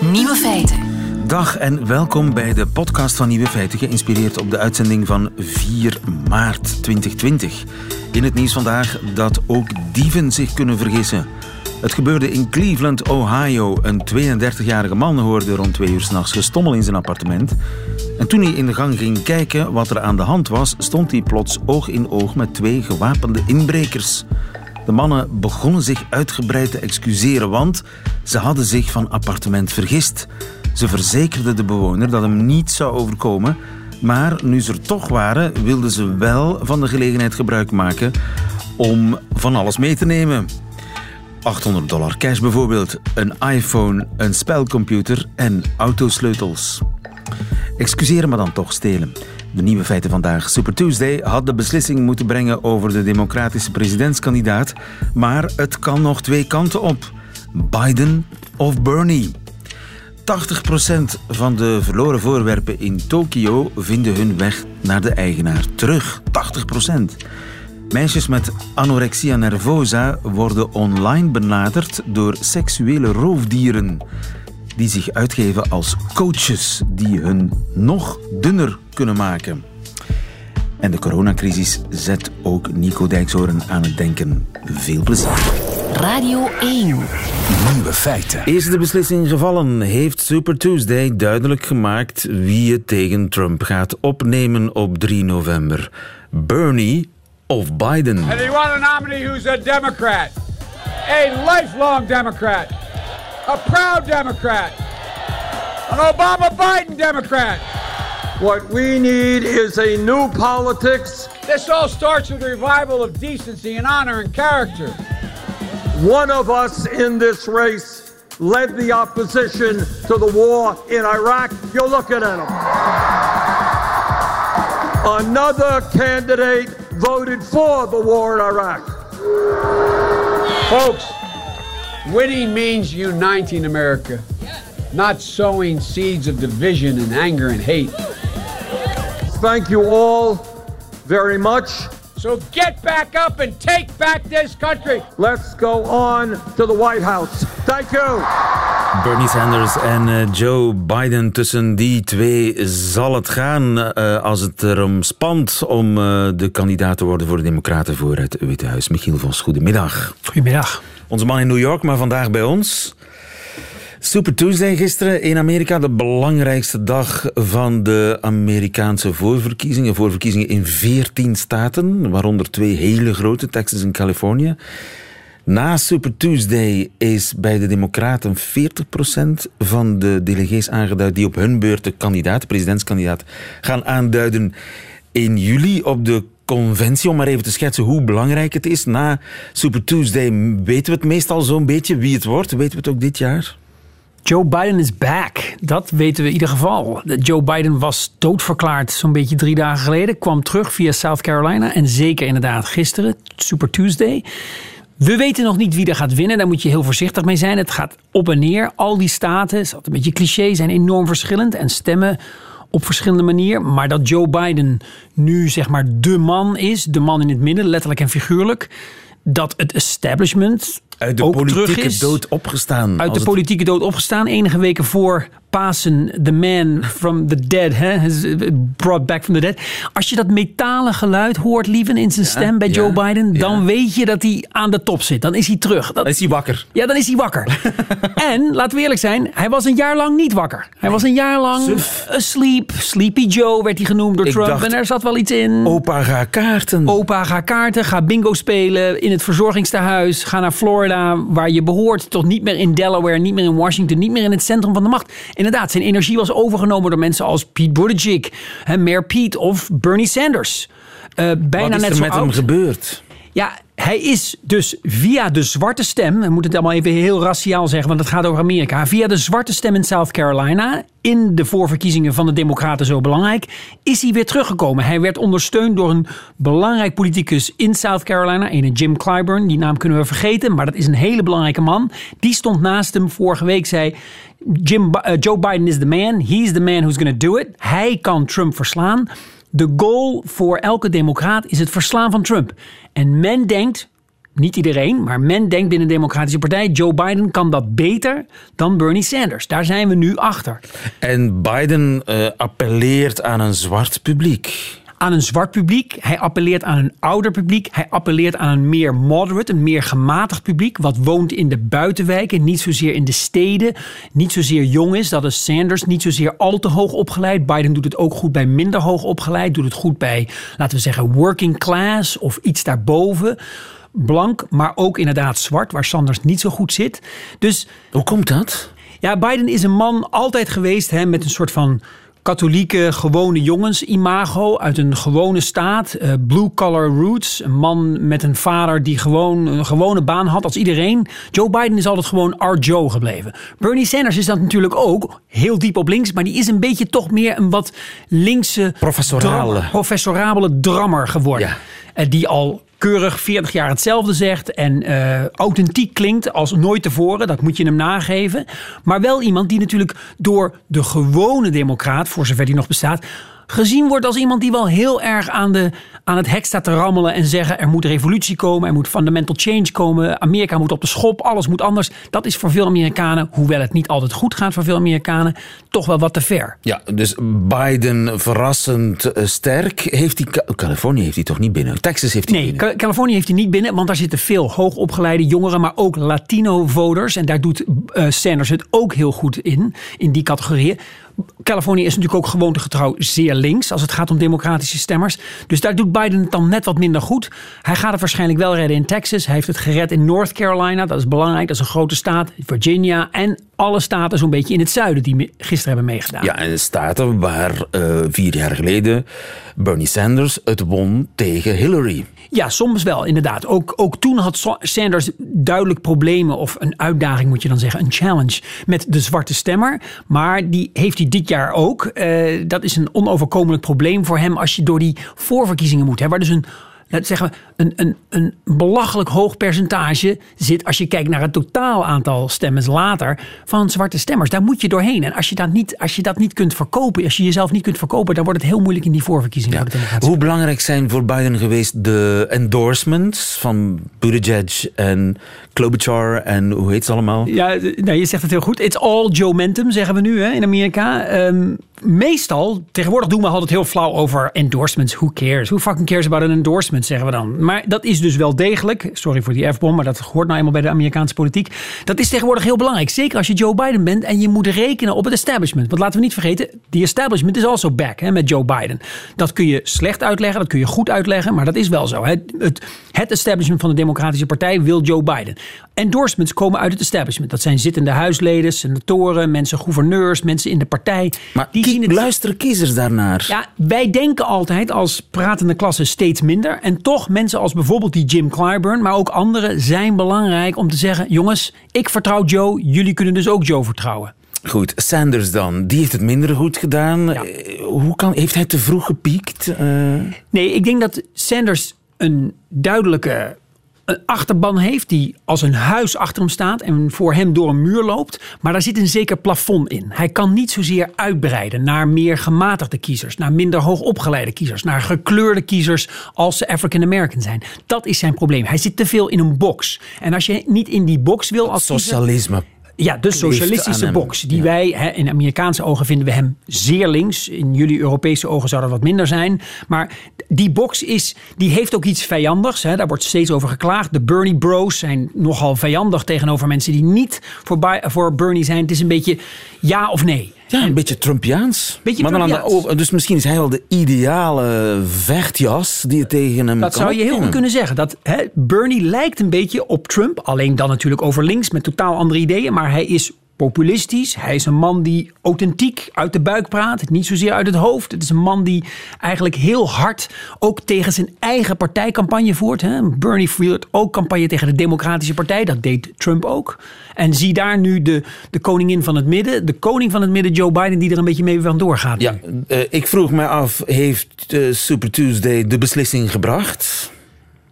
Nieuwe feiten. Dag en welkom bij de podcast van Nieuwe Feiten, geïnspireerd op de uitzending van 4 maart 2020. In het nieuws vandaag dat ook dieven zich kunnen vergissen. Het gebeurde in Cleveland, Ohio. Een 32-jarige man hoorde rond twee uur s'nachts gestommel in zijn appartement. En toen hij in de gang ging kijken wat er aan de hand was, stond hij plots oog in oog met twee gewapende inbrekers. De mannen begonnen zich uitgebreid te excuseren, want ze hadden zich van appartement vergist. Ze verzekerden de bewoner dat hem niets zou overkomen, maar nu ze er toch waren, wilden ze wel van de gelegenheid gebruik maken om van alles mee te nemen. 800 dollar cash bijvoorbeeld, een iPhone, een spelcomputer en autosleutels. Excuseren, maar dan toch stelen. De nieuwe feiten vandaag. Super Tuesday had de beslissing moeten brengen over de democratische presidentskandidaat, maar het kan nog twee kanten op. Biden of Bernie. 80% van de verloren voorwerpen in Tokio vinden hun weg naar de eigenaar terug. 80%. Meisjes met anorexia nervosa worden online benaderd door seksuele roofdieren die zich uitgeven als coaches die hun nog dunner kunnen maken. En de coronacrisis zet ook Nico Dijkshoorn aan het denken. Veel plezier. Radio 1. Nieuwe feiten. Is de beslissing gevallen? Heeft Super Tuesday duidelijk gemaakt wie het tegen Trump gaat opnemen op 3 november? Bernie of Biden? And they want a nominee who's a Democrat, a lifelong Democrat, a proud Democrat, an Obama Biden Democrat. What we need is a new politics, This all starts with a revival of decency and honor and character. One of us in this race led the opposition to the war in Iraq. You're looking at him. Another candidate voted for the war in Iraq. Folks, winning means uniting America, not sowing seeds of division and anger and hate. Thank you all very much. So get back up and take back this country. Let's go on to the White House. Thank you. Bernie Sanders en eh, Joe Biden. Tussen die twee zal het gaan eh, als het erom spant om eh, de kandidaat te worden voor de Democraten voor het Witte Huis. Michiel Vos, goedemiddag. Goedemiddag. Onze man in New York, maar vandaag bij ons. Super Tuesday gisteren in Amerika, de belangrijkste dag van de Amerikaanse voorverkiezingen. Voorverkiezingen in 14 staten, waaronder twee hele grote, Texas en Californië. Na Super Tuesday is bij de Democraten 40% van de delegees aangeduid die op hun beurt de kandidaat, de presidentskandidaat, gaan aanduiden in juli op de conventie. Om maar even te schetsen hoe belangrijk het is. Na Super Tuesday weten we het meestal zo'n beetje wie het wordt. Weten we het ook dit jaar? Joe Biden is back. Dat weten we in ieder geval. Joe Biden was doodverklaard zo'n beetje drie dagen geleden. Kwam terug via South Carolina. En zeker inderdaad gisteren, Super Tuesday. We weten nog niet wie er gaat winnen. Daar moet je heel voorzichtig mee zijn. Het gaat op en neer. Al die staten, altijd een beetje cliché, zijn enorm verschillend. En stemmen op verschillende manieren. Maar dat Joe Biden nu zeg maar de man is. De man in het midden, letterlijk en figuurlijk. Dat het establishment Uit de ook terug politieke is. dood opgestaan. Uit de het- politieke dood opgestaan. Enige weken voor Pasen, the man from the dead, hè, has brought back from the dead. Als je dat metalen geluid hoort, lieven in zijn stem bij ja, Joe Biden, dan ja. weet je dat hij aan de top zit. Dan is hij terug. Dat, Dan is hij wakker. ja, dan is hij wakker. en, laten we eerlijk zijn, hij was een jaar lang niet wakker. Hij was een jaar lang Suf. asleep. Sleepy Joe werd hij genoemd door Ik Trump. dacht- en er zat wel iets in. Opa ga kaarten. Opa, ga kaarten, ga bingo spelen in het verzorgingstehuis. Ga naar Florida, waar je behoort. Toch niet meer in Delaware, niet meer in Washington, niet meer in het centrum van de macht. Inderdaad, zijn energie was overgenomen door mensen als Pete Buttigieg, hè, Mayor Pete of Bernie Sanders. Eh, bijna Wat is net er zo met hem gebeurd? Ja, hij is dus via de zwarte stem, we moeten het allemaal even heel raciaal zeggen, want het gaat over Amerika. Via de zwarte stem in South Carolina, in de voorverkiezingen van de Democraten zo belangrijk, is hij weer teruggekomen. Hij werd ondersteund door een belangrijk politicus in South Carolina, een Jim Clyburn. Die naam kunnen we vergeten, maar dat is een hele belangrijke man. Die stond naast hem vorige week, zei. Jim, eh, Joe Biden is the man. He's the man who's going to do it. Hij kan Trump verslaan. De goal voor elke democraat is het verslaan van Trump. En men denkt, niet iedereen, maar men denkt binnen de Democratische Partij... Joe Biden kan dat beter dan Bernie Sanders. Daar zijn we nu achter. En Biden uh, appelleert aan een zwart publiek aan een zwart publiek. Hij appelleert aan een ouder publiek. Hij appelleert aan een meer moderate, een meer gematigd publiek. Wat woont in de buitenwijken, niet zozeer in de steden. Niet zozeer jong is, dat is Sanders. Niet zozeer al te hoog opgeleid. Biden doet het ook goed bij minder hoog opgeleid. Doet het goed bij, laten we zeggen, working class of iets daarboven blank, maar ook inderdaad zwart, waar Sanders niet zo goed zit. Dus hoe komt dat? Ja, Biden is een man altijd geweest hè, met een soort van katholieke gewone jongens imago uit een gewone staat. Uh, blue collar roots. Een man met een vader die gewoon een gewone baan had als iedereen. Joe Biden is altijd gewoon our Joe gebleven. Bernie Sanders is dat natuurlijk ook. Heel diep op links. Maar die is een beetje toch meer een wat linkse... Professorale. professorabele drammer geworden. Ja. Uh, die al keurig 40 jaar hetzelfde zegt en uh, authentiek klinkt als nooit tevoren. Dat moet je hem nageven. Maar wel iemand die natuurlijk door de gewone democraat, voor zover die nog bestaat, gezien wordt als iemand die wel heel erg aan, de, aan het hek staat te rammelen en zeggen er moet revolutie komen, er moet fundamental change komen, Amerika moet op de schop, alles moet anders. Dat is voor veel Amerikanen, hoewel het niet altijd goed gaat voor veel Amerikanen, toch wel wat te ver. Ja, dus Biden verrassend eh, sterk. Heeft hij, Californië heeft hij toch niet binnen? Texas heeft hij nee, binnen? Nee, Californië heeft hij niet binnen, want daar zitten veel hoogopgeleide jongeren, maar ook Latino-voters. En daar doet uh, Sanders het ook heel goed in, in die categorieën. Californië is natuurlijk ook gewoontegetrouw zeer links als het gaat om democratische stemmers. Dus daar doet Biden het dan net wat minder goed. Hij gaat het waarschijnlijk wel redden in Texas. Hij heeft het gered in North Carolina. Dat is belangrijk. Dat is een grote staat. Virginia en alle staten zo'n beetje in het zuiden die gisteren hebben meegedaan. Ja, en staten waar uh, vier jaar geleden Bernie Sanders het won tegen Hillary. Ja, soms wel, inderdaad. Ook, ook toen had Sanders duidelijk problemen, of een uitdaging moet je dan zeggen, een challenge met de zwarte stemmer. Maar die heeft hij dit jaar ook. Uh, dat is een onoverkomelijk probleem voor hem als je door die voorverkiezingen moet. Hè, waar dus een zeggen een, een, een belachelijk hoog percentage zit als je kijkt naar het totaal aantal stemmen later van zwarte stemmers. Daar moet je doorheen. En als je dat niet, als je dat niet kunt verkopen, als je jezelf niet kunt verkopen, dan wordt het heel moeilijk in die voorverkiezingen. Ja. Hoe belangrijk zijn voor Biden geweest de endorsements van Buttigieg en Klobuchar en hoe heet ze allemaal? Ja, nou, je zegt het heel goed. It's all Joe Mentum, zeggen we nu hè, in Amerika. Um, meestal, tegenwoordig doen we altijd heel flauw over endorsements. Who cares? Who fucking cares about an endorsement, zeggen we dan. Maar dat is dus wel degelijk, sorry voor die F-bom, maar dat hoort nou eenmaal bij de Amerikaanse politiek. Dat is tegenwoordig heel belangrijk. Zeker als je Joe Biden bent en je moet rekenen op het establishment. Want laten we niet vergeten, die establishment is also back hè, met Joe Biden. Dat kun je slecht uitleggen, dat kun je goed uitleggen, maar dat is wel zo. Het, het, het establishment van de Democratische Partij wil Joe Biden. Endorsements komen uit het establishment. Dat zijn zittende huisleden, senatoren, mensen, gouverneurs, mensen in de partij. Maar die zien het... luisteren kiezers daarnaar? Ja, wij denken altijd als pratende klasse steeds minder. En toch mensen als bijvoorbeeld die Jim Clyburn, maar ook anderen zijn belangrijk om te zeggen: jongens, ik vertrouw Joe, jullie kunnen dus ook Joe vertrouwen. Goed, Sanders dan, die heeft het minder goed gedaan. Eh, hoe kan, heeft hij te vroeg gepiekt? Uh... Nee, ik denk dat Sanders een duidelijke een achterban heeft die als een huis achter hem staat en voor hem door een muur loopt. Maar daar zit een zeker plafond in. Hij kan niet zozeer uitbreiden naar meer gematigde kiezers, naar minder hoogopgeleide kiezers, naar gekleurde kiezers als ze African American zijn. Dat is zijn probleem. Hij zit te veel in een box. En als je niet in die box wil als Socialisme. Ja, de socialistische box. Die wij, hè, in Amerikaanse ogen vinden we hem zeer links. In jullie Europese ogen zou dat wat minder zijn. Maar die box is, die heeft ook iets vijandigs. Hè. Daar wordt steeds over geklaagd. De Bernie Bros zijn nogal vijandig tegenover mensen die niet voor, voor Bernie zijn. Het is een beetje ja of nee. Ja, een beetje Trumpiaans. Beetje maar dan Aan de, dus misschien is hij wel de ideale vechtjas die je tegen hem Dat zou je heel goed kunnen zeggen. Dat, hè, Bernie lijkt een beetje op Trump. Alleen dan natuurlijk over links met totaal andere ideeën. Maar hij is populistisch. Hij is een man die authentiek uit de buik praat, niet zozeer uit het hoofd. Het is een man die eigenlijk heel hard ook tegen zijn eigen partijcampagne voert. Hè. Bernie voert ook campagne tegen de Democratische Partij, dat deed Trump ook. En zie daar nu de, de koningin van het midden, de koning van het midden, Joe Biden, die er een beetje mee van doorgaat. Ja, uh, ik vroeg me af, heeft uh, Super Tuesday de beslissing gebracht?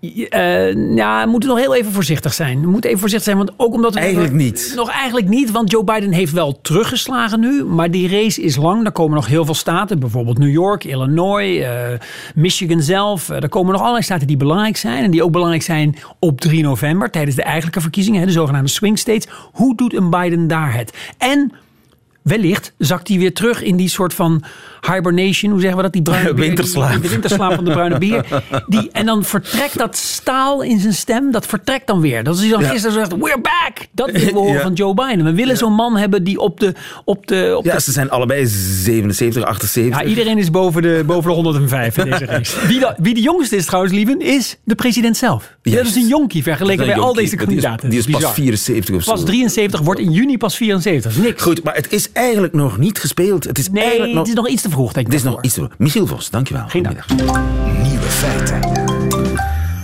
Eh, ja, we moeten nog heel even voorzichtig zijn. We moeten even voorzichtig zijn, want ook omdat... We Eigenlijk niet. Nog eigenlijk niet, want Joe Biden heeft wel teruggeslagen nu. Maar die race is lang. Er komen nog heel veel staten. Bijvoorbeeld New York, Illinois, eh, Michigan zelf. Eh, er komen nog allerlei staten die belangrijk zijn. En die ook belangrijk zijn op 3 november. Tijdens de eigenlijke verkiezingen. hè, De zogenaamde swing states. Hoe doet een Biden daar het? En... Wellicht zakt hij weer terug in die soort van hibernation. Hoe zeggen we dat? Die bruine beer, Winterslaap. De winterslaap van de bruine beer. Die, en dan vertrekt dat staal in zijn stem. Dat vertrekt dan weer. Dat is hij dan Ja. gisteren zegt, we're back. Dat willen we horen Ja. van Joe Biden. We willen zo'n man hebben die op de... Op de, op Ja, de ze zijn allebei 77, 78. ja, iedereen is boven de, boven de 105 in deze race. Wie de, wie de jongste is trouwens, lieven, is de president zelf. Dat is een jonkie vergeleken bij al deze kandidaten. Die is, die is pas Bizar. 74 of zo. Pas 73, wordt in juni pas 74. Niks. Goed, maar het is eigenlijk nog niet gespeeld. Het is Nee, eigenlijk het is nog iets te vroeg, denk ik. Het is nog iets te... Michiel Vos, dankjewel. Geen dank. Goedemiddag. Nieuwe feiten.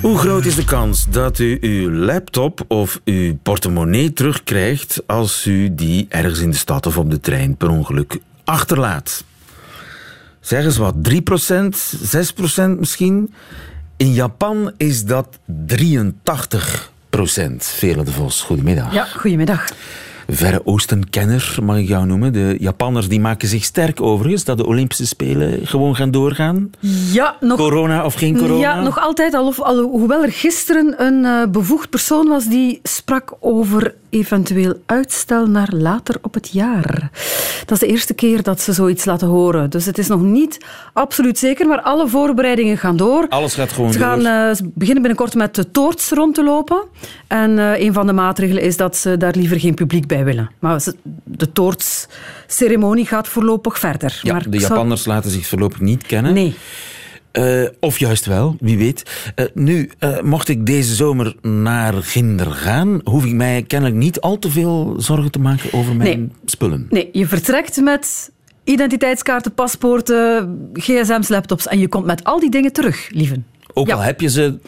Hoe groot is de kans dat u uw laptop of uw portemonnee terugkrijgt als u die ergens in de stad of op de trein per ongeluk achterlaat? Zeg eens wat, 3%, 6% misschien? In Japan is dat 83 Vele de Vos, goedemiddag. Ja, goedemiddag. Verre Oostenkenner, mag ik jou noemen. De Japanners die maken zich sterk overigens dat de Olympische Spelen gewoon gaan doorgaan. Ja, nog, Corona of geen corona? ja, nog altijd, al, al, hoewel er gisteren een eh, bevoegd persoon was die sprak over eventueel uitstel naar later op het jaar. Dat is de eerste keer dat ze zoiets laten horen. Dus het is nog niet absoluut zeker, maar alle voorbereidingen gaan door. Alles gaat gewoon Ze gaan door. eh, ze beginnen binnenkort met de toorts rond te lopen. En eh, een van de maatregelen is dat ze daar liever geen publiek bij willen. Maar de toortsceremonie gaat voorlopig verder. Ja, maar de zou- Japanners laten zich voorlopig niet kennen. Nee. Eh, of juist wel, wie weet. Eh, nu, eh, mocht ik deze zomer naar Ginder gaan, hoef ik mij kennelijk niet al te veel zorgen te maken over mijn Nee. spullen. Nee, je vertrekt met identiteitskaarten, paspoorten, gsm's, laptops en je komt met al die dingen terug, lieven. Ook Ja. al heb je ze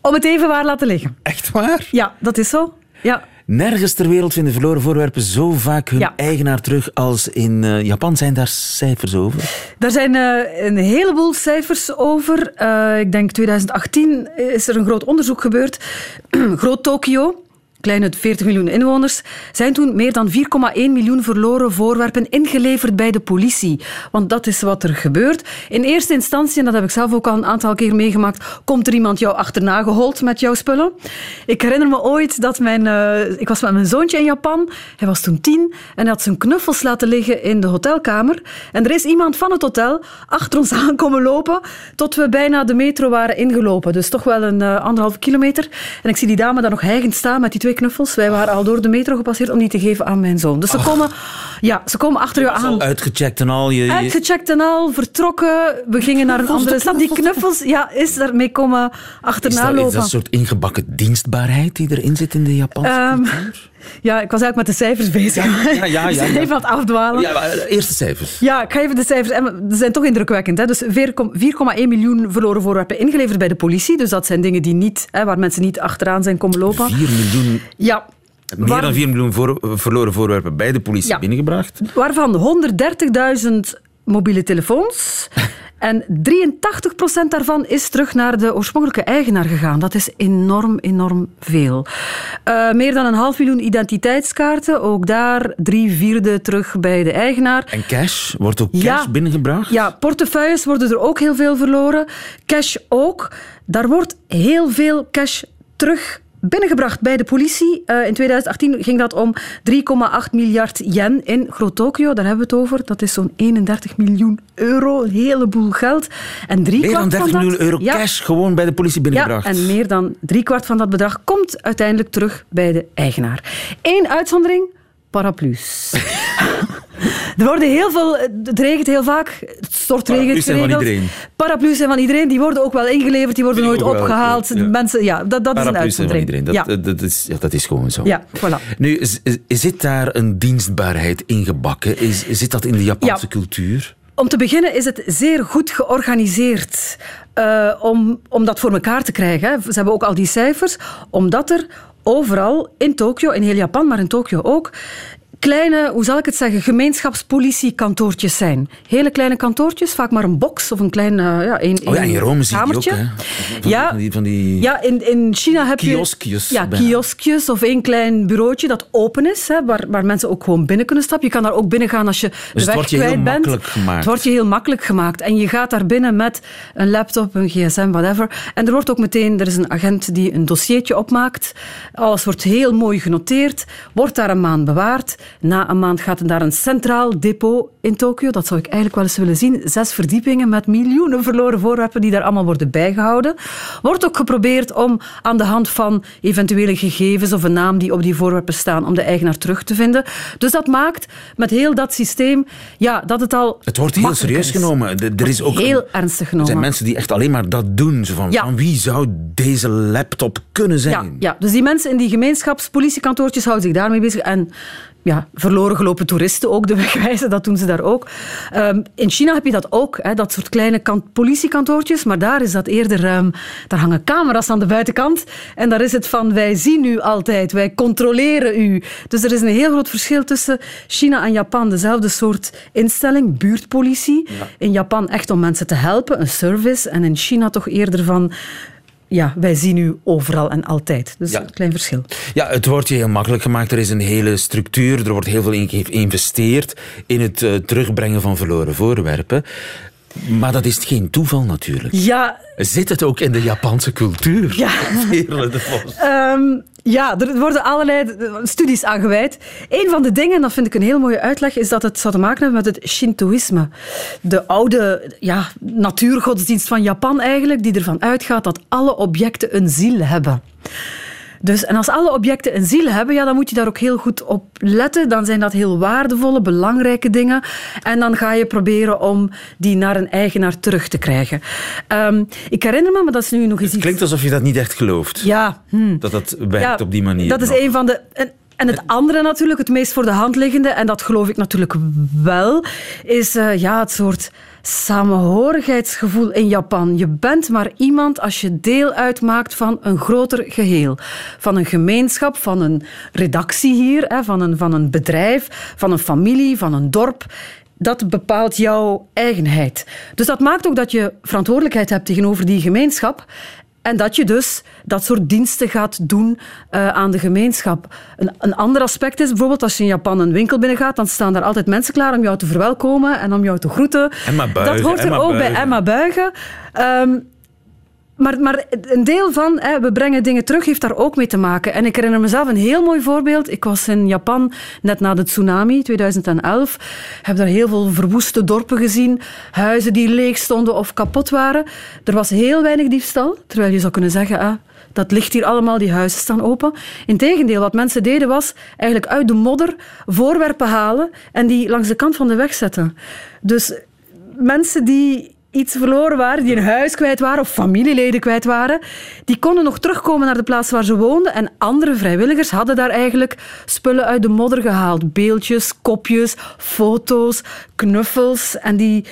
Om het even waar laten liggen. echt waar. Ja, dat is zo. Ja. Nergens ter wereld vinden verloren voorwerpen zo vaak hun Ja. eigenaar terug als in eh, Japan. Zijn daar cijfers over? Daar zijn eh, een heleboel cijfers over. Eh, ik denk 2018 is er een groot onderzoek gebeurd. groot Tokio. Kleine 40 miljoen inwoners, zijn toen meer dan 4,1 miljoen verloren voorwerpen ingeleverd bij de politie. Want dat is wat er gebeurt. In eerste instantie, en dat heb ik zelf ook al een aantal keer meegemaakt, komt er iemand jou achterna gehold met jouw spullen. Ik herinner me ooit dat mijn... eh, ik was met mijn zoontje in Japan. Hij was toen tien en hij had zijn knuffels laten liggen in de hotelkamer. En er is iemand van het hotel achter ons aankomen lopen tot we bijna de metro waren ingelopen. Dus toch wel een eh, anderhalve kilometer. En ik zie die dame daar nog hijgend staan met die twee knuffels. Wij waren al door de metro gepasseerd om die te geven aan mijn zoon. Dus ze komen, ja, ze komen achter je aan. Al uitgecheckt en al. Je, je- Uitgecheckt en al, vertrokken. We gingen naar een andere stad. Die knuffels, ja, is daarmee komen is, achterna dat, is lopen. dat een soort ingebakken dienstbaarheid die erin zit in de Japanse Ehm, cultuur? Ja, ik was eigenlijk met de cijfers bezig. ja, ja, ja. even aan het afdwalen. Ja, eh, eerste cijfers. Ja, ik ga even de cijfers. Ze zijn toch indrukwekkend. Hè? Dus 4,1 miljoen verloren voorwerpen ingeleverd bij de politie. Dus dat zijn dingen die niet, hè, waar mensen niet achteraan zijn komen lopen. 4 miljoen, Ja. meer Waar- dan 4 miljoen voor- verloren voorwerpen bij de politie Ja. binnengebracht. Waarvan 130.000 mobiele telefoons. En 83% daarvan is terug naar de oorspronkelijke eigenaar gegaan. Dat is enorm, enorm veel. Eh, meer dan een half miljoen identiteitskaarten. Ook daar drie vierde terug bij de eigenaar. En cash? Wordt ook cash Ja. binnengebracht? Ja, portefeuilles worden er ook heel veel verloren. Cash ook. Daar wordt heel veel cash terug binnengebracht bij de politie. Eh, in 2018 ging dat om 3,8 miljard yen in Groot-Tokio. Daar hebben we het over. Dat is zo'n 31 miljoen euro. Een heleboel geld. En drie Meer dan kwart 30 van dat- miljoen euro Ja, cash gewoon bij de politie ja, binnengebracht. en meer dan driekwart van dat bedrag komt uiteindelijk terug bij de eigenaar. Eén uitzondering, paraplu's. er worden heel veel, het regent heel vaak, het stortregent Paraplu's zijn van geregeld. iedereen. Paraplu's zijn van iedereen, die worden ook wel ingeleverd, die worden nooit opgehaald. ja. Mensen, ja, dat, dat is een Paraplu's zijn van uitzondering. iedereen. Dat, ja. dat, is, ja, dat is gewoon zo. Ja, voilà. Nu, zit daar een dienstbaarheid ingebakken? Is, zit dat in de Japanse Ja. cultuur? Om te beginnen is het zeer goed georganiseerd eh, om, om dat voor elkaar te krijgen. Hè. Ze hebben ook al die cijfers, omdat er overal in Tokio, in heel Japan, maar in Tokio ook, kleine, hoe zal ik het zeggen, gemeenschapspolitiekantoortjes zijn. Hele kleine kantoortjes, vaak maar een box of een klein uh, ja, een, oh ja, in Rome zie je ook, kamertje. hè? Van, Ja. van die, van die Ja, in, in China heb je... Kioskjes Ja, bijna. kioskjes of één klein bureautje dat open is, hè, waar, waar mensen ook gewoon binnen kunnen stappen. Je kan daar ook binnen gaan als je de het weg wordt je kwijt bent. makkelijk gemaakt. Het wordt je heel makkelijk gemaakt. En je gaat daar binnen met een laptop, een gsm, whatever. En er wordt ook meteen, er is een agent die een dossiertje opmaakt. Alles wordt heel mooi genoteerd, wordt daar een maand bewaard. Na een maand gaat er naar een centraal depot in Tokio. Dat zou ik eigenlijk wel eens willen zien. Zes verdiepingen met miljoenen verloren voorwerpen die daar allemaal worden bijgehouden. Wordt ook geprobeerd om aan de hand van eventuele gegevens of een naam die op die voorwerpen staan, om de eigenaar terug te vinden. Dus dat maakt met heel dat systeem ja, dat het al Het wordt heel serieus is. genomen. De- Er is ook Heel ernstig Er genomen. zijn mensen die echt alleen maar dat doen. Zo van, Ja. van wie zou deze laptop kunnen zijn? Ja, ja, dus die mensen in die gemeenschapspolitiekantoortjes houden zich daarmee bezig. En ja, verloren gelopen toeristen ook de weg wijzen, dat doen ze daar ook. Ehm, in China heb je dat ook, hè, dat soort kleine kan- politiekantoortjes, maar daar is dat eerder, ehm, daar hangen camera's aan de buitenkant en daar is het van, wij zien u altijd, wij controleren u. Dus er is een heel groot verschil tussen China en Japan, dezelfde soort instelling, buurtpolitie. In Japan echt om mensen te helpen, een service, en in China toch eerder van... Ja, wij zien u overal en altijd. Dus Ja. een klein verschil. Ja, het wordt je heel makkelijk gemaakt. Er is een hele structuur. Er wordt heel veel in geïnvesteerd in het eh, terugbrengen van verloren voorwerpen. Maar dat is geen toeval natuurlijk. Ja, Zit het ook in de Japanse cultuur? Ja. Ehm, ja, er worden allerlei studies aan gewijd. Een van de dingen, en dat vind ik een heel mooie uitleg, is dat het zou te maken hebben met het Shintoïsme. De oude ja, natuurgodsdienst van Japan eigenlijk, die ervan uitgaat dat alle objecten een ziel hebben. Dus, en als alle objecten een ziel hebben, ja, dan moet je daar ook heel goed op letten. Dan zijn dat heel waardevolle, belangrijke dingen. En dan ga je proberen om die naar een eigenaar terug te krijgen. Ehm, ik herinner me, maar dat is nu nog eens Het klinkt alsof je dat niet echt gelooft. Ja, hm. Dat dat werkt op die manier. Dat is nog. een van de. En het andere natuurlijk, het meest voor de hand liggende, en dat geloof ik natuurlijk wel, is eh, ja, het soort samenhorigheidsgevoel in Japan. Je bent maar iemand als je deel uitmaakt van een groter geheel. Van een gemeenschap, van een redactie hier, hè, van, een, van een bedrijf, van een familie, van een dorp. Dat bepaalt jouw eigenheid. Dus dat maakt ook dat je verantwoordelijkheid hebt tegenover die gemeenschap. En dat je dus dat soort diensten gaat doen eh, aan de gemeenschap. Een, een ander aspect is bijvoorbeeld als je in Japan een winkel binnengaat, dan staan daar altijd mensen klaar om jou te verwelkomen en om jou te groeten. Emma buigen, dat hoort er Emma ook bij. Emma Buigen. Ehm, maar, maar een deel van hè, we brengen dingen terug heeft daar ook mee te maken. En ik herinner mezelf een heel mooi voorbeeld. Ik was in Japan net na de tsunami 2011. Heb daar heel veel verwoeste dorpen gezien. Huizen die leeg stonden of kapot waren. Er was heel weinig diefstal. Terwijl je zou kunnen zeggen, dat ligt hier allemaal, die huizen staan open. Integendeel, wat mensen deden was eigenlijk uit de modder voorwerpen halen en die langs de kant van de weg zetten. Dus mensen die iets verloren waren, die een huis kwijt waren of familieleden kwijt waren, die konden nog terugkomen naar de plaats waar ze woonden en andere vrijwilligers hadden daar eigenlijk spullen uit de modder gehaald. Beeldjes, kopjes, foto's, knuffels en die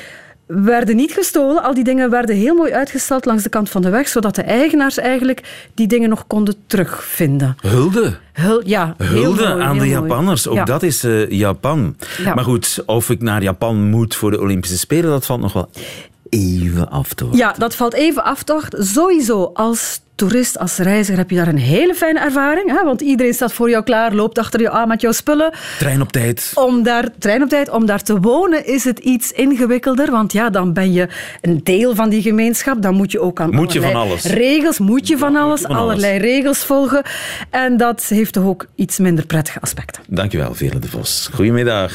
werden niet gestolen. Al die dingen werden heel mooi uitgestald langs de kant van de weg, zodat de eigenaars eigenlijk die dingen nog konden terugvinden. Hulde. Hul, ja, Hulde mooi, aan de mooi. Japanners. Ook Ja. dat is eh, Japan. Ja. Maar goed, of ik naar Japan moet voor de Olympische Spelen, dat valt nog wel even af te wachten. Ja, dat valt even af, toch? Sowieso, als toerist, als reiziger heb je daar een hele fijne ervaring. Hè? Want iedereen staat voor jou klaar, loopt achter je aan met jouw spullen. Trein op tijd. Om daar, trein op tijd, om daar te wonen is het iets ingewikkelder. Want ja, dan ben je een deel van die gemeenschap. Dan moet je ook aan Moet je allerlei van alles. regels, moet je van alles, van alles. allerlei regels volgen. En dat heeft toch ook iets minder prettige aspecten. Dankjewel, Vele de Vos. Goedemiddag.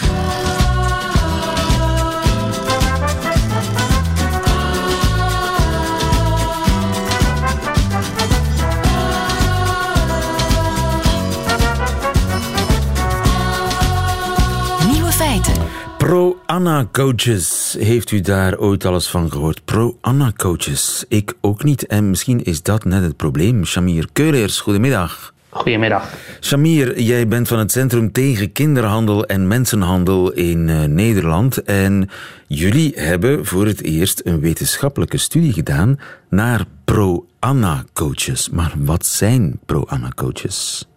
Pro-Anna-coaches. Heeft u daar ooit alles van gehoord? Pro-Anna-coaches. Ik ook niet. En misschien is dat net het probleem. Shamir Keulers, goedemiddag. Goedemiddag. Shamir, jij bent van het Centrum tegen Kinderhandel en Mensenhandel in eh, Nederland. En jullie hebben voor het eerst een wetenschappelijke studie gedaan naar pro-Anna-coaches. Maar wat zijn pro-Anna-coaches?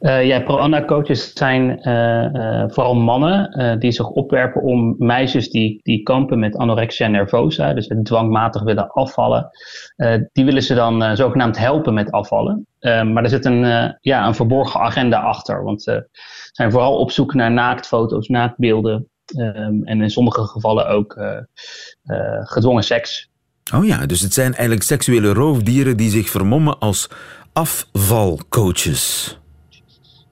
Uh, ja, pro-Anna-coaches zijn uh, vooral mannen die zich opwerpen om meisjes die, die kampen met anorexia nervosa, dus dwangmatig willen afvallen, die willen ze dan zogenaamd helpen met afvallen. maar er zit een, ja, een verborgen agenda achter, want ze zijn vooral op zoek naar naaktfoto's, naaktbeelden um, en in sommige gevallen ook gedwongen seks. Oh ja, dus het zijn eigenlijk seksuele roofdieren die zich vermommen als afvalcoaches.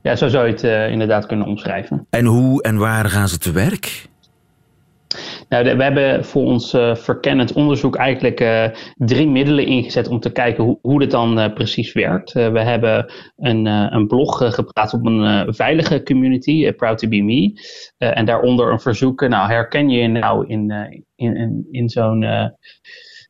Ja, zo zou je het uh, inderdaad kunnen omschrijven. En hoe en waar gaan ze te werk? Nou, we hebben voor ons uh, verkennend onderzoek eigenlijk uh, drie middelen ingezet om te kijken hoe, hoe dit dan precies werkt. we hebben een, een blog geplaatst op een veilige community, Proud to be Me. en daaronder een verzoek, nou herken je je nou in, in, in, in zo'n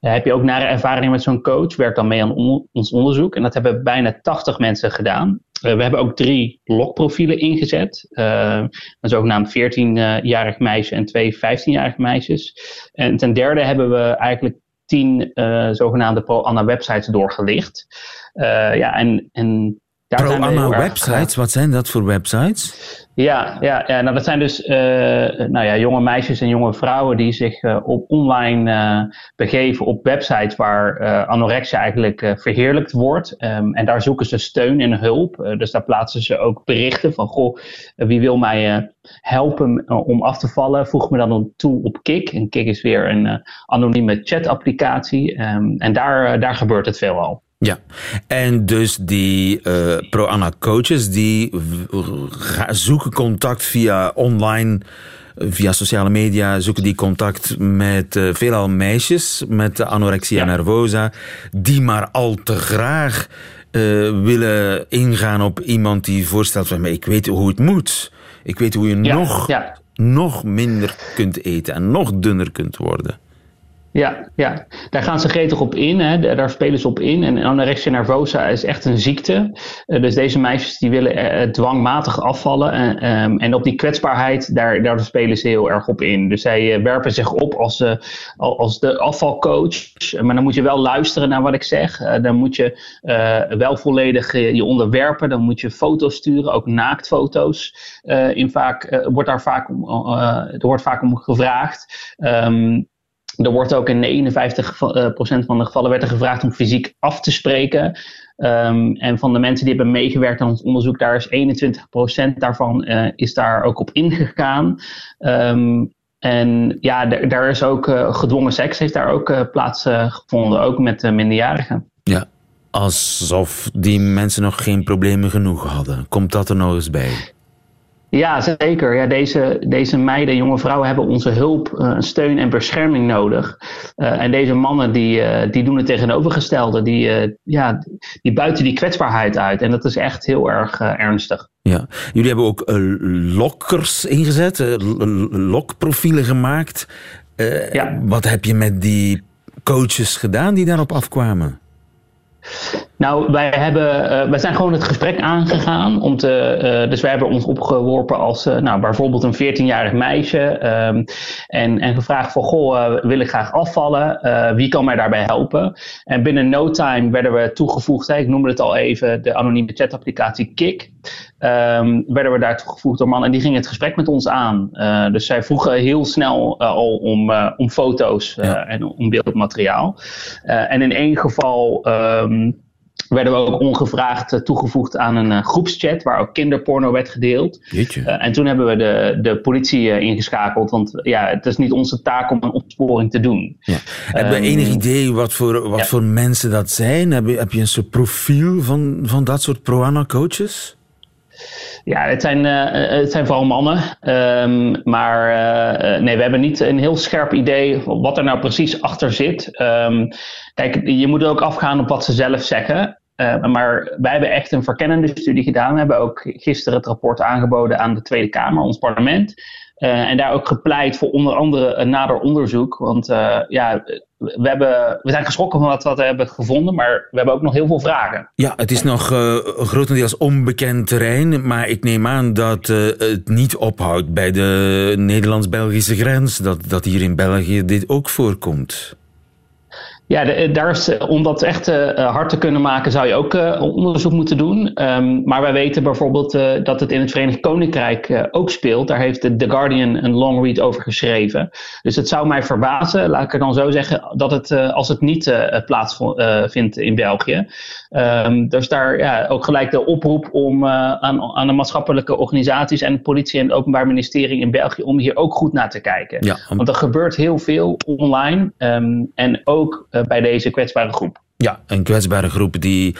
heb je ook nare ervaring met zo'n coach? Werk dan mee aan ons onderzoek. En dat hebben bijna 80 mensen gedaan. Uh, we hebben ook drie logprofielen ingezet. Uh, een zogenaamd 14-jarig meisje en twee 15-jarige meisjes. En ten derde hebben we eigenlijk tien zogenaamde pro-Anna websites doorgelicht. ja, en, en Pro-Anna websites, wat zijn dat voor websites? Ja, ja, ja nou dat zijn dus uh, nou ja, jonge meisjes en jonge vrouwen die zich uh, op online uh, begeven op websites waar anorexia eigenlijk verheerlijkt wordt. Um, en daar zoeken ze steun en hulp. dus daar plaatsen ze ook berichten van, goh, wie wil mij helpen om af te vallen? Voeg me dan toe op Kik. En Kik is weer een anonieme chatapplicatie. Um, en daar, daar gebeurt het veelal. Ja, en dus die uh, pro-Anna coaches die zoeken contact via online, via sociale media, zoeken die contact met uh, veelal meisjes met anorexia nervosa, die maar al te graag uh, willen ingaan op iemand die voorstelt van ik weet hoe het moet. Ik weet hoe je nog, ja. nog minder kunt eten en nog dunner kunt worden. Ja, ja, daar gaan ze gretig op in. Hè. Daar spelen ze op in. En anorexia nervosa is echt een ziekte. Uh, dus deze meisjes die willen uh, dwangmatig afvallen. Uh, en op die kwetsbaarheid, daar, daar spelen ze heel erg op in. Dus zij werpen zich op als, als de afvalcoach. Maar dan moet je wel luisteren naar wat ik zeg. dan moet je wel volledig je onderwerpen. Dan moet je foto's sturen, ook naaktfoto's. in vaak, wordt daar vaak, er wordt vaak om gevraagd. Um, er wordt ook in 59% eh, van de gevallen werd er gevraagd om fysiek af te spreken. Um, en van de mensen die hebben meegewerkt aan ons onderzoek, daar is 21% daarvan uh, is daar ook op ingegaan. Um, en ja, daar is ook uh, gedwongen seks heeft daar ook uh, plaats gevonden, ook met minderjarigen. Ja, alsof die mensen nog geen problemen genoeg hadden. Komt dat er nog eens bij? Ja, zeker. Ja, deze, deze meiden, jonge vrouwen hebben onze hulp, uh, steun en bescherming nodig. Uh, en deze mannen die, uh, die doen het tegenovergestelde. Die, ja, die buiten die kwetsbaarheid uit. En dat is echt heel erg ernstig. Ja, jullie hebben ook lokkers ingezet, lokprofielen gemaakt. ja. Wat heb je met die coaches gedaan die daarop afkwamen? Nou, wij, hebben, uh, wij zijn gewoon het gesprek aangegaan. Om te, uh, dus wij hebben ons opgeworpen als uh, nou, bijvoorbeeld een 14-jarig meisje. Um, en, en gevraagd van, goh, wil ik graag afvallen? wie kan mij daarbij helpen? En binnen no time werden we toegevoegd, hè, ik noemde het al even, de anonieme chatapplicatie Kik. Um, werden we daar toegevoegd door mannen en die gingen het gesprek met ons aan. dus zij vroegen heel snel al om, om foto's ja. en om beeldmateriaal. en in één geval... Um, werden we ook ongevraagd eh, toegevoegd aan een uh, groepschat waar ook kinderporno werd gedeeld. Uh, en toen hebben we de, de politie ingeschakeld, want ja, het is niet onze taak om een opsporing te doen. Ja. Heb je um, enig idee wat voor, wat voor mensen dat zijn? Heb je, heb je een soort profiel van, van dat soort pro coaches? Ja, het zijn, het zijn vooral mannen. Um, maar nee, we hebben niet een heel scherp idee wat er nou precies achter zit. Um, kijk, je moet ook afgaan op wat ze zelf zeggen. Uh, maar wij hebben echt een verkennende studie gedaan. We hebben ook gisteren het rapport aangeboden aan de Tweede Kamer, ons parlement. En daar ook gepleit voor onder andere een nader onderzoek. Want ja, we, hebben, we zijn geschrokken van wat, we hebben gevonden, maar we hebben ook nog heel veel vragen. Ja, het is nog grotendeels onbekend terrein, maar ik neem aan dat het niet ophoudt bij de Nederlands-Belgische grens, dat, dat hier in België dit ook voorkomt. Ja, de, daar is, om dat echt uh, hard te kunnen maken, zou je ook uh, onderzoek moeten doen. Um, maar wij weten bijvoorbeeld uh, dat het in het Verenigd Koninkrijk ook speelt. Daar heeft de The Guardian een long read over geschreven. Dus het zou mij verbazen, laat ik er dan zo zeggen, dat het als het niet plaatsvindt in België. Um, dus daar ja, ook gelijk de oproep om aan, aan de maatschappelijke organisaties en de politie en het Openbaar Ministerie in België om hier ook goed naar te kijken. Ja, om... Want er gebeurt heel veel online um, en ook bij deze kwetsbare groep. Ja, een kwetsbare groep die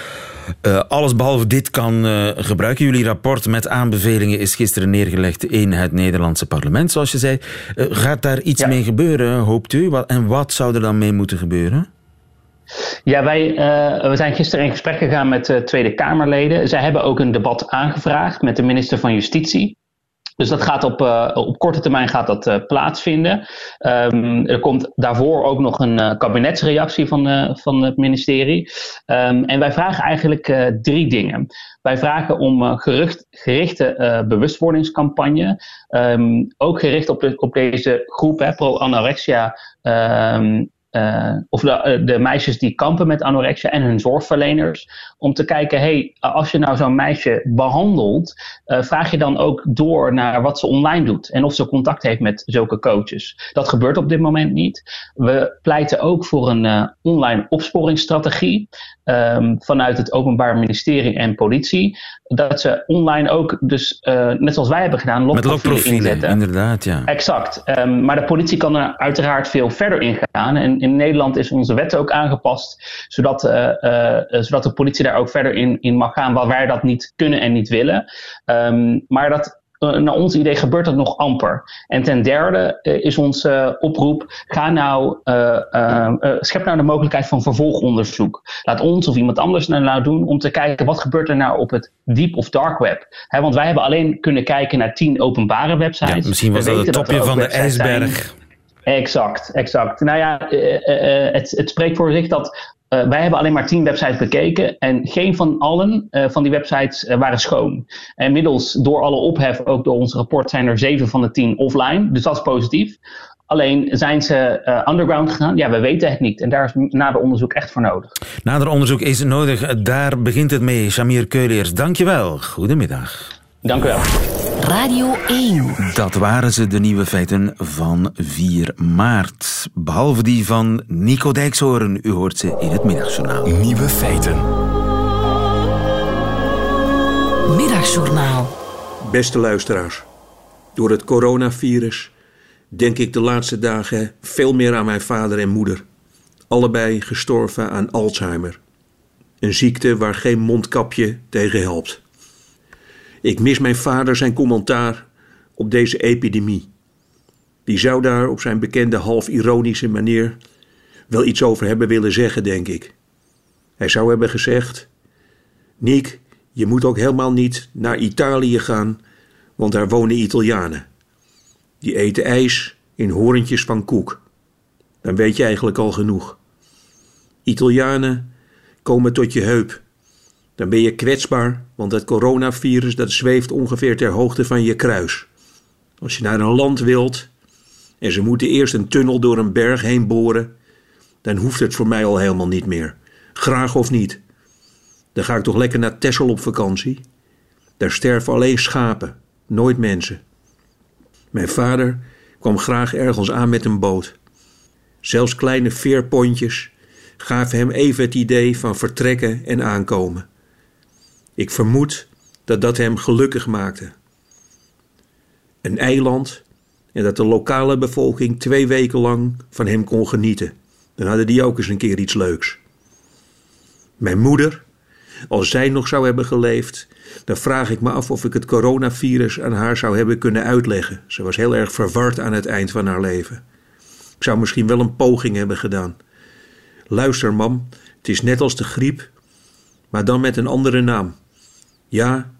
uh, alles behalve dit kan uh, gebruiken. Jullie rapport met aanbevelingen is gisteren neergelegd in het Nederlandse parlement, zoals je zei. gaat daar iets ja. mee gebeuren, hoopt u? Wat, en wat zou er dan mee moeten gebeuren? Ja, wij we zijn gisteren in gesprek gegaan met Tweede Kamerleden. Zij hebben ook een debat aangevraagd met de minister van Justitie. Dus dat gaat op, uh, op korte termijn gaat dat uh, plaatsvinden. Um, er komt daarvoor ook nog een uh, kabinetsreactie van, van het ministerie. Um, en wij vragen eigenlijk drie dingen. Wij vragen om gerucht, gerichte bewustwordingscampagne. Um, ook gericht op, de, op deze groep, pro-anorexia. Uh, of de, de, meisjes die kampen met anorexia en hun zorgverleners. Om te kijken, hey, als je nou zo'n meisje behandelt, uh, vraag je dan ook door naar wat ze online doet. En of ze contact heeft met zulke coaches. Dat gebeurt op dit moment niet. We pleiten ook voor een uh, online opsporingsstrategie. Um, vanuit het Openbaar Ministerie en politie. Dat ze online ook, dus net zoals wij hebben gedaan, logprofielen inzetten. Inderdaad, ja. Exact. Um, maar de politie kan er uiteraard veel verder in gaan. En in Nederland is onze wet ook aangepast, zodat, uh, uh, zodat de politie daar ook verder in, in mag gaan, waar wij dat niet kunnen en niet willen. Um, maar dat, uh, naar ons idee gebeurt dat nog amper. En ten derde is onze oproep: ga nou, uh, schep nou de mogelijkheid van vervolgonderzoek. Laat ons of iemand anders nou doen om te kijken wat gebeurt er nou op het deep of dark web. He, want wij hebben alleen kunnen kijken naar tien openbare websites. Ja, misschien was dat het topje van de ijsberg. Zijn. Exact, exact. Nou ja, uh, uh, het, het, spreekt voor zich dat uh, wij hebben alleen maar tien websites bekeken en geen van allen van die websites waren schoon. En inmiddels door alle ophef, ook door ons rapport, zijn er zeven van de tien offline. Dus dat is positief. Alleen zijn ze uh, underground gegaan? Ja, we weten het niet. En daar is nader onderzoek echt voor nodig. Nader onderzoek is nodig. Daar begint het mee. Shamir Keuleers, dankjewel. Goedemiddag. Dank u wel. Radio 1. Dat waren ze, de nieuwe feiten van 4 maart. Behalve die van Nico Dijkshoorn. U hoort ze in het middagjournaal. Nieuwe feiten. Middagjournaal. Beste luisteraars. Door het coronavirus denk ik de laatste dagen veel meer aan mijn vader en moeder. Allebei gestorven aan Alzheimer. Een ziekte waar geen mondkapje tegen helpt. Ik mis mijn vader zijn commentaar op deze epidemie. Die zou daar op zijn bekende half ironische manier wel iets over hebben willen zeggen, denk ik. Hij zou hebben gezegd: Niek, je moet ook helemaal niet naar Italië gaan, want daar wonen Italianen. Die eten ijs in horentjes van koek. Dan weet je eigenlijk al genoeg. Italianen komen tot je heup dan ben je kwetsbaar, want het coronavirus dat zweeft ongeveer ter hoogte van je kruis. Als je naar een land wilt en ze moeten eerst een tunnel door een berg heen boren, dan hoeft het voor mij al helemaal niet meer. Graag of niet. Dan ga ik toch lekker naar Texel op vakantie. Daar sterven alleen schapen, nooit mensen. Mijn vader kwam graag ergens aan met een boot. Zelfs kleine veerpontjes gaven hem even het idee van vertrekken en aankomen. Ik vermoed dat dat hem gelukkig maakte. Een eiland en dat de lokale bevolking twee weken lang van hem kon genieten. Dan hadden die ook eens een keer iets leuks. Mijn moeder, als zij nog zou hebben geleefd, dan vraag ik me af of ik het coronavirus aan haar zou hebben kunnen uitleggen. Ze was heel erg verward aan het eind van haar leven. Ik zou misschien wel een poging hebben gedaan. Luister, mam, het is net als de griep, maar dan met een andere naam. Ja,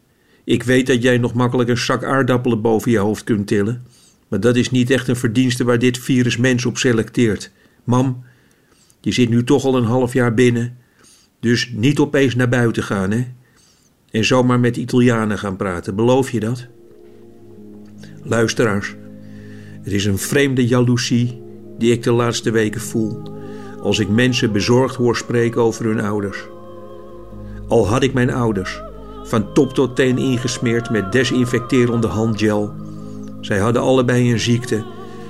ik weet dat jij nog makkelijk een zak aardappelen boven je hoofd kunt tillen, maar dat is niet echt een verdienste waar dit virus mens op selecteert. Mam, je zit nu toch al een half jaar binnen, dus niet opeens naar buiten gaan, hè? En zomaar met Italianen gaan praten, beloof je dat? Luisteraars, het is een vreemde jaloezie die ik de laatste weken voel. als ik mensen bezorgd hoor spreken over hun ouders. Al had ik mijn ouders van top tot teen ingesmeerd met desinfecterende handgel. Zij hadden allebei een ziekte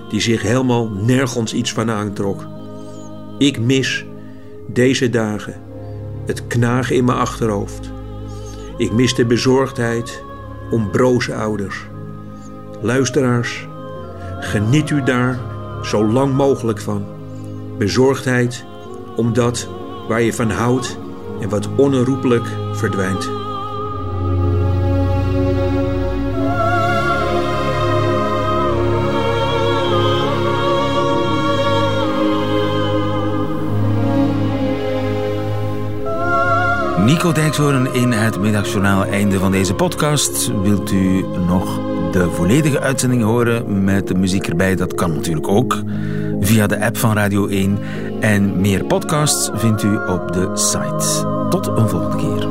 die zich helemaal nergens iets van aantrok. Ik mis deze dagen het knagen in mijn achterhoofd. Ik mis de bezorgdheid om broze ouders. Luisteraars, geniet u daar zo lang mogelijk van. Bezorgdheid om dat waar je van houdt en wat onherroepelijk verdwijnt. Nico Dijkshoorn in het middagjournaal einde van deze podcast. Wilt u nog de volledige uitzending horen met de muziek erbij? Dat kan natuurlijk ook via de app van Radio 1. En meer podcasts vindt u op de site. Tot een volgende keer.